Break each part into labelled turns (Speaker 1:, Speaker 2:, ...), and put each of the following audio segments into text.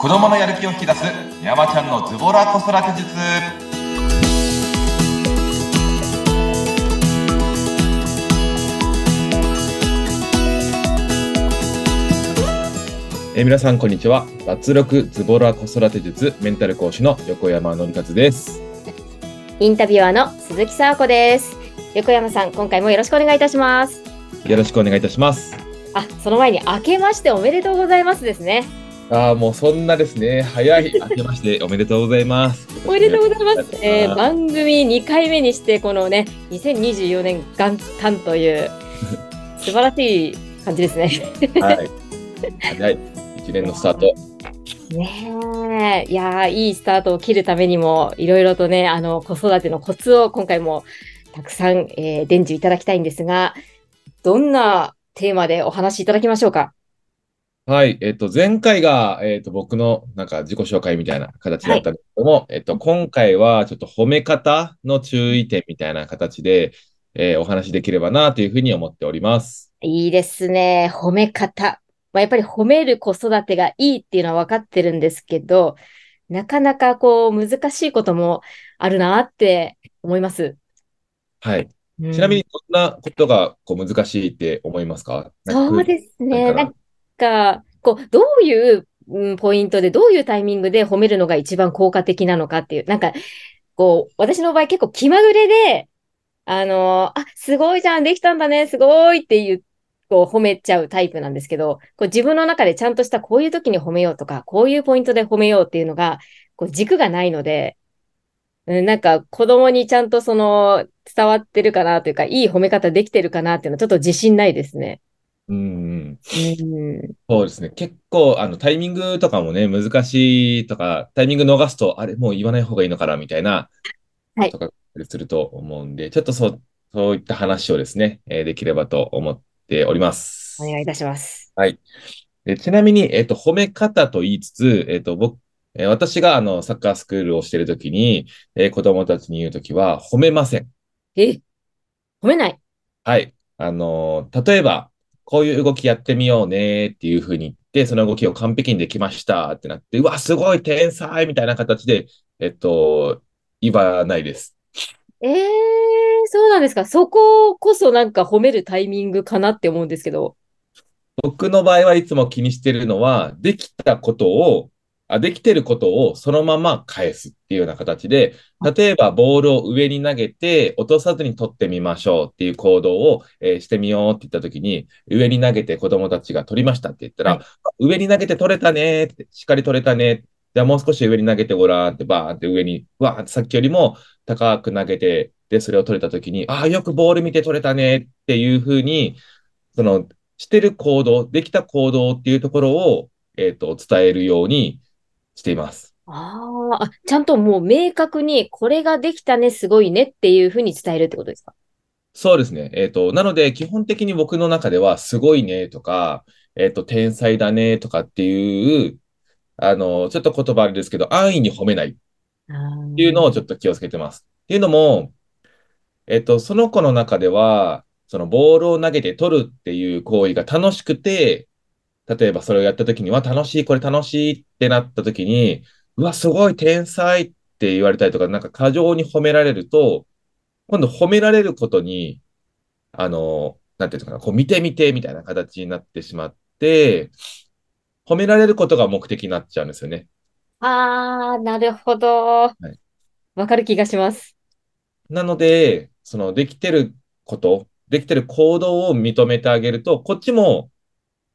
Speaker 1: 子供のやる気を引き出す山ちゃんのズボラ子育て術
Speaker 2: えー皆さんこんにちは脱力ズボラ子育て術メンタル講師の横山のりかずです
Speaker 3: インタビュアーの鈴木沙子です。横山さん、今回もよろしくお願いいたします。
Speaker 2: よろしくお願いいたします
Speaker 3: あ、その前に明けましておめでとうございますですね。
Speaker 2: ああもうそんなですね。早い。明けましておめでとうございます。
Speaker 3: おめでとうございます。えー
Speaker 2: あ
Speaker 3: 番組2回目にして、このね、2024年元旦という、素晴らしい感じですね。
Speaker 2: はい。早い。一年のスタート。
Speaker 3: ねえ、いやーいいスタートを切るためにも、いろいろとね、あの、子育てのコツを今回もたくさん、えー伝授いただきたいんですが、どんなテーマでお話しいただきましょうか？
Speaker 2: はいえっ、と前回がえっ、と僕のなんか自己紹介みたいな形だったんですけども、えっ、と今回はちょっと褒め方の注意点みたいな形で、えーお話しできればなというふうに思っております
Speaker 3: いいですね。褒め方。まあ、やっぱり褒める子育てがいいっていうのは分かってるんですけど、なかなかこう難しいこともあるなって思います。
Speaker 2: はい
Speaker 3: うん
Speaker 2: ちなみにどんなことがこう難しいって思いますか？
Speaker 3: そうですね。か、こう、どういう、ポイントで、どういうタイミングで褒めるのが一番効果的なのかっていう、なんか、こう、私の場合結構気まぐれで、あの、あ、すごいじゃん、できたんだね、すごいっていう、こう、褒めちゃうタイプなんですけど、こう自分の中でちゃんとしたこういう時に褒めようとか、こういうポイントで褒めようっていうのが、こう軸がないので、うんなんか子供にちゃんとその伝わってるかなというか、いい褒め方できてるかなっていうのはちょっと自信ないですね。うん
Speaker 2: そうですね。結構、あの、タイミングとかもね、難しいとか、タイミング逃すと、あれ、もう言わない方がいいのかな、みたいな、
Speaker 3: はい
Speaker 2: とかすると思うんで、ちょっとそう、そういった話をですね、えーできればと思っております。
Speaker 3: お願いいたします。
Speaker 2: でちなみに、えっと、褒め方と言いつつ、えっと、僕、えー私が、あの、サッカースクールをしているときに、えー子供たちに言うときは、褒めません。
Speaker 3: え、褒めない？
Speaker 2: はい。あのー例えば、こういう動きやってみようねっていうふうに言って、その動きを完璧にできましたってなって、うわ、すごい天才みたいな形で、えっと、言わないです。
Speaker 3: えー、そうなんですか。そここそなんか褒めるタイミングかなって思うんですけど。
Speaker 2: 僕の場合はいつも気にしてるのは、できたことを、あ、できてることをそのまま返すっていうような形で、例えばボールを上に投げて落とさずに取ってみましょうっていう行動を、えーしてみようって言ったときに、上に投げて子供たちが取りましたって言ったら、
Speaker 3: はい
Speaker 2: 上に投げて取れたねって、しっかり取れたね。じゃあもう少し上に投げてごらんってバーンって上に、うわ、さっきよりも高く投げて、で、それを取れたときに、ああ、よくボール見て取れたねっていうふうに、その、してる行動、できた行動っていうところを、えっと、伝えるようにしています。
Speaker 3: あーあ、ちゃんともう明確にこれができたね、すごいねっていうふうに伝えるってことですか？
Speaker 2: そうですね。えっと、なので、基本的に僕の中では、すごいねとか、えっと、天才だねとかっていう、あの、ちょっと言葉あれですけど、安易に褒めないっ
Speaker 3: って
Speaker 2: いうのをちょっと気をつけてます。っていうのも、えっと、その子の中では、そのボールを投げて取るっていう行為が楽しくて、例えばそれをやった時に、わ、楽しい、これ楽しいってなった時に、うわ、すごい天才って言われたりとか、なんか過剰に褒められると、今度褒められることに、あの、なんていうのかな、こう見てみてみたいな形になってしまって、褒められることが目的になっちゃうんですよね。
Speaker 3: ああ、なるほど。
Speaker 2: い
Speaker 3: わかる気がします。
Speaker 2: なので、そのできてること、できてる行動を認めてあげると、こっちも、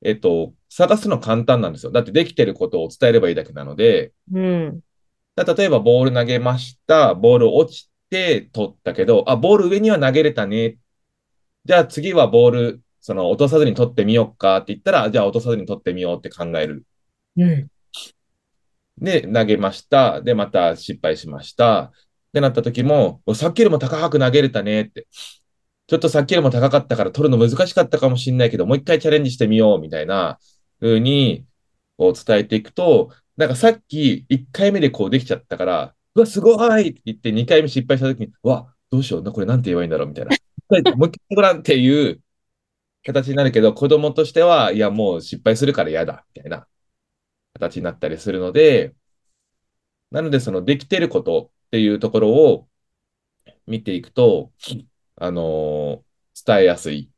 Speaker 2: えっと、探すの簡単なんですよ。だってできてることを伝えればいいだけなので、
Speaker 3: うん。
Speaker 2: だ例えばボール投げました、ボール落ちて取ったけど、あ、ボール上には投げれたね。じゃあ次はボール、その落とさずに取ってみようかって言ったら、じゃあ落とさずに取ってみようって考える。
Speaker 3: うん。
Speaker 2: で、投げました。で、また失敗しました。ってなった時も、おさっきよりも高く投げれたねって。ちょっとさっきよりも高かったから取るの難しかったかもしれないけど、もう一回チャレンジしてみようみたいな風にこう伝えていくと、なんかさっき1回目でこうできちゃったから、うわ、すごいって言って2回目失敗した時に、うわ、どうしような、これなんて言えばいいんだろうみたいな。もう一回ごらんっていう形になるけど、子供としては、いや、もう失敗するから嫌だ、みたいな形になったりするので、なので、そのできてることっていうところを見ていくと、あの伝えやすい。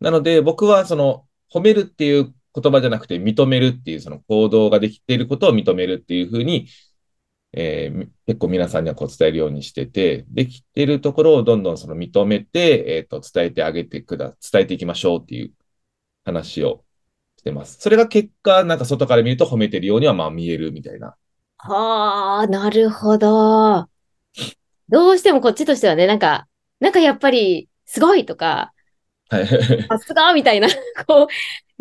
Speaker 2: なので、僕はその褒めるっていう言葉じゃなくて認めるっていうその行動ができていることを認めるっていうふうに、えー結構皆さんにはこう伝えるようにしてて、できてるところをどんどんその認めて、えっ、と、伝えてあげてくだ、伝えていきましょうっていう話をしてます。それが結果、なんか外から見ると褒めてるようにはまあ見えるみたいな。
Speaker 3: はあ、なるほど。どうしてもこっちとしてはね、なんか、なんかやっぱり、すごいとか、
Speaker 2: はい。
Speaker 3: さすがみたいな、こう、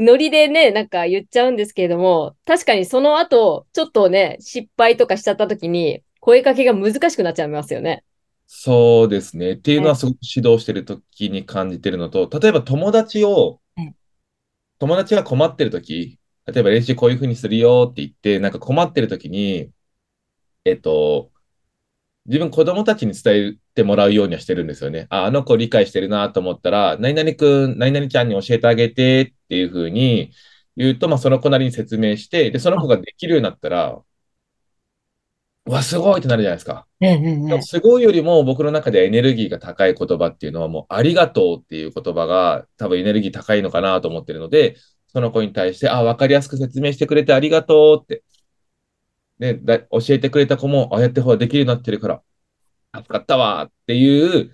Speaker 3: ノリでね、なんか言っちゃうんですけれども、確かにその後、ちょっとね、失敗とかしちゃった時に、声かけが難しくなっちゃいますよね。
Speaker 2: そうですね。っていうのはすごく指導してるときに感じてるのと、例えば友達を
Speaker 3: うん、
Speaker 2: 友達が困ってるとき、例えば練習こういうふうにするよって言って、なんか困ってるときに、えっと、自分子供たちに伝えてもらうようにはしてるんですよね。あ、あの子理解してるなと思ったら、何々くん、何々ちゃんに教えてあげてっていうふうに言うと、まあその子なりに説明して、で、その子ができるようになったら、うわ、すごいってなるじゃないですか。
Speaker 3: うんうん
Speaker 2: でもすごいよりも僕の中でエネルギーが高い言葉っていうのはもうありがとうっていう言葉が多分エネルギー高いのかなと思ってるので、その子に対して、あ、わかりやすく説明してくれてありがとうって。で、だ教えてくれた子も、ああやってほらできるようになってるから、助かったわっていう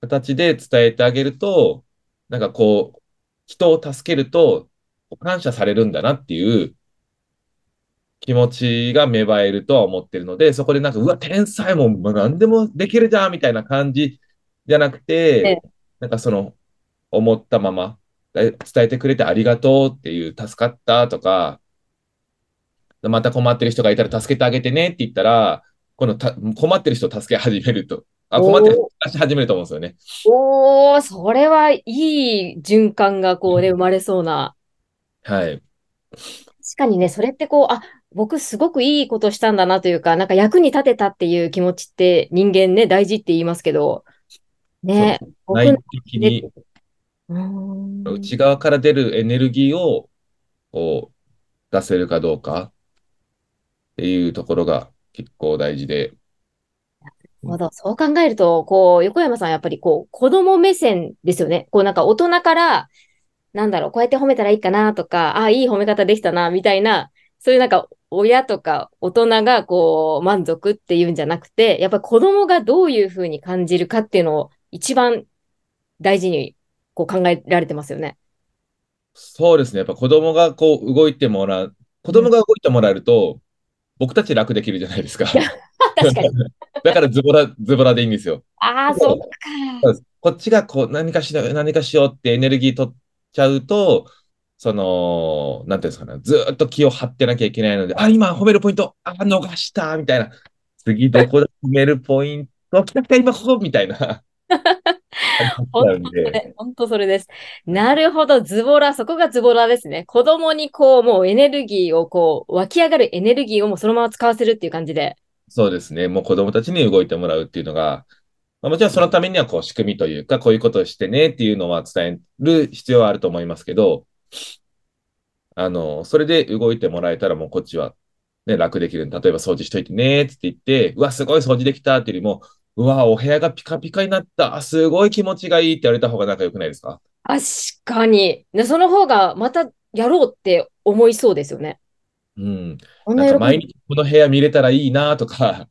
Speaker 2: 形で伝えてあげると、なんかこう、人を助けると感謝されるんだなっていう気持ちが芽生えるとは思ってるので、そこでなんか、うわ、天才もう何でもできるじゃんみたいな感じじゃなくて、なんかその、思ったままえ伝えてくれてありがとうっていう、助かったとか、また困ってる人がいたら助けてあげてねって言ったら、このた困ってる人を助け始めると、あ、困ってる。人を助け始めると思うんですよね。
Speaker 3: おー、それはいい循環がこうね、生まれそうな。
Speaker 2: はい。
Speaker 3: 確かにね、それってこう、あ、僕すごくいいことしたんだなというか、なんか役に立てたっていう気持ちって人間ね、大事って言いますけど、ね、僕
Speaker 2: 内
Speaker 3: の
Speaker 2: 的に内側から出るエネルギーをこう出せるかどうかっていうところが結構大事で、
Speaker 3: ほど。そう考えると、こう、横山さんやっぱりこう、子供目線ですよね。こうなんか大人から、なんだろう、こうやって褒めたらいいかなとか、あ、いい褒め方できたな、みたいな、そういうなんか親とか大人がこう、満足っていうんじゃなくて、やっぱり子供がどういうふうに感じるかっていうのを一番大事にこう考えられてますよね。
Speaker 2: そうですね。やっぱ子供がこう動いてもらう、子供が動いてもらえると、僕たち楽できるじゃないですか。
Speaker 3: 確かに。
Speaker 2: だからズボラ、ズボラでいいんですよ。
Speaker 3: ああ、そうか。
Speaker 2: こっちがこう何かしよう、何かしようってエネルギー取っちゃうと、その、なんていうんですかね、ずーっと気を張ってなきゃいけないので、あ、今褒めるポイント、あ、逃した、みたいな。次どこで褒めるポイント、来た来た、今ここ、みたいな。
Speaker 3: 本当それです。なるほど、ズボラ、そこがズボラですね。子供にこう、もうエネルギーをこう、湧き上がるエネルギーをもうそのまま使わせるっていう感じで。
Speaker 2: そうですね。もう子供たちに動いてもらうっていうのが、まあ、もちろんそのためにはこう仕組みというか、こういうことをしてねっていうのは伝える必要はあると思いますけど、あの、それで動いてもらえたらもうこっちはね、楽できる。例えば掃除しといてねって言って、うわ、すごい掃除できたっていうよりも、うわ、お部屋がピカピカになった。すごい気持ちがいいって言われた方が仲良くないですか？
Speaker 3: 確かに。その方がまたやろうって思いそうですよね。
Speaker 2: うん。
Speaker 3: な
Speaker 2: んか毎日この部屋見れたらいいなとか、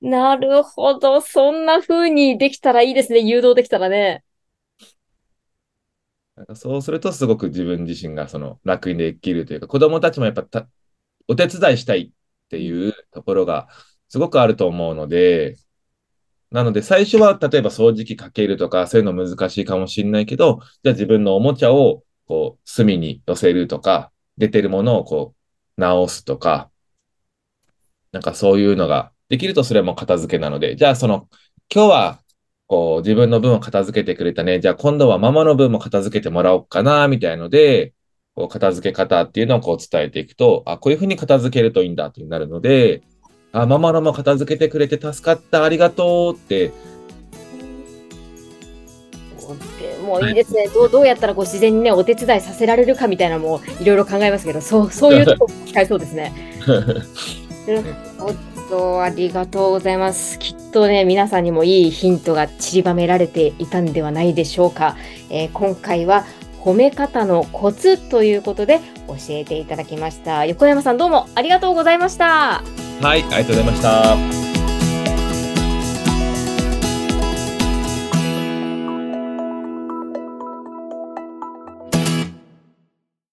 Speaker 3: なるほど。そんな風にできたらいいですね。誘導できたらね。
Speaker 2: なんかそうするとすごく自分自身がその楽にできるというか、子供たちもやっぱたお手伝いしたいっていうところがすごくあると思うので、なので最初は例えば掃除機かけるとかそういうの難しいかもしれないけど、じゃあ自分のおもちゃをこう隅に寄せるとか、出てるものをこう直すとか、なんかそういうのができるとそれも片付けなので、じゃあその今日はこう自分の分を片付けてくれたね。じゃあ今度はママの分も片付けてもらおうかな、みたいので、こう片付け方っていうのをこう伝えていくと、あ、こういうふうに片付けるといいんだってなるので、あ、ママのも片付けてくれて助かった、ありがとうって、
Speaker 3: もういいですね。どうどうやったらこう自然にね、お手伝いさせられるかみたいなのもいろいろ考えますけど、そう、そういうとこ聞いそうですね。おっと、ありがとうございます。きっとね、皆さんにもいいヒントが散りばめられていたんではないでしょうか。えー今回は褒め方のコツということで教えていただきました。横山さんどうもありがとうございました。
Speaker 2: はい、ありがとうございました。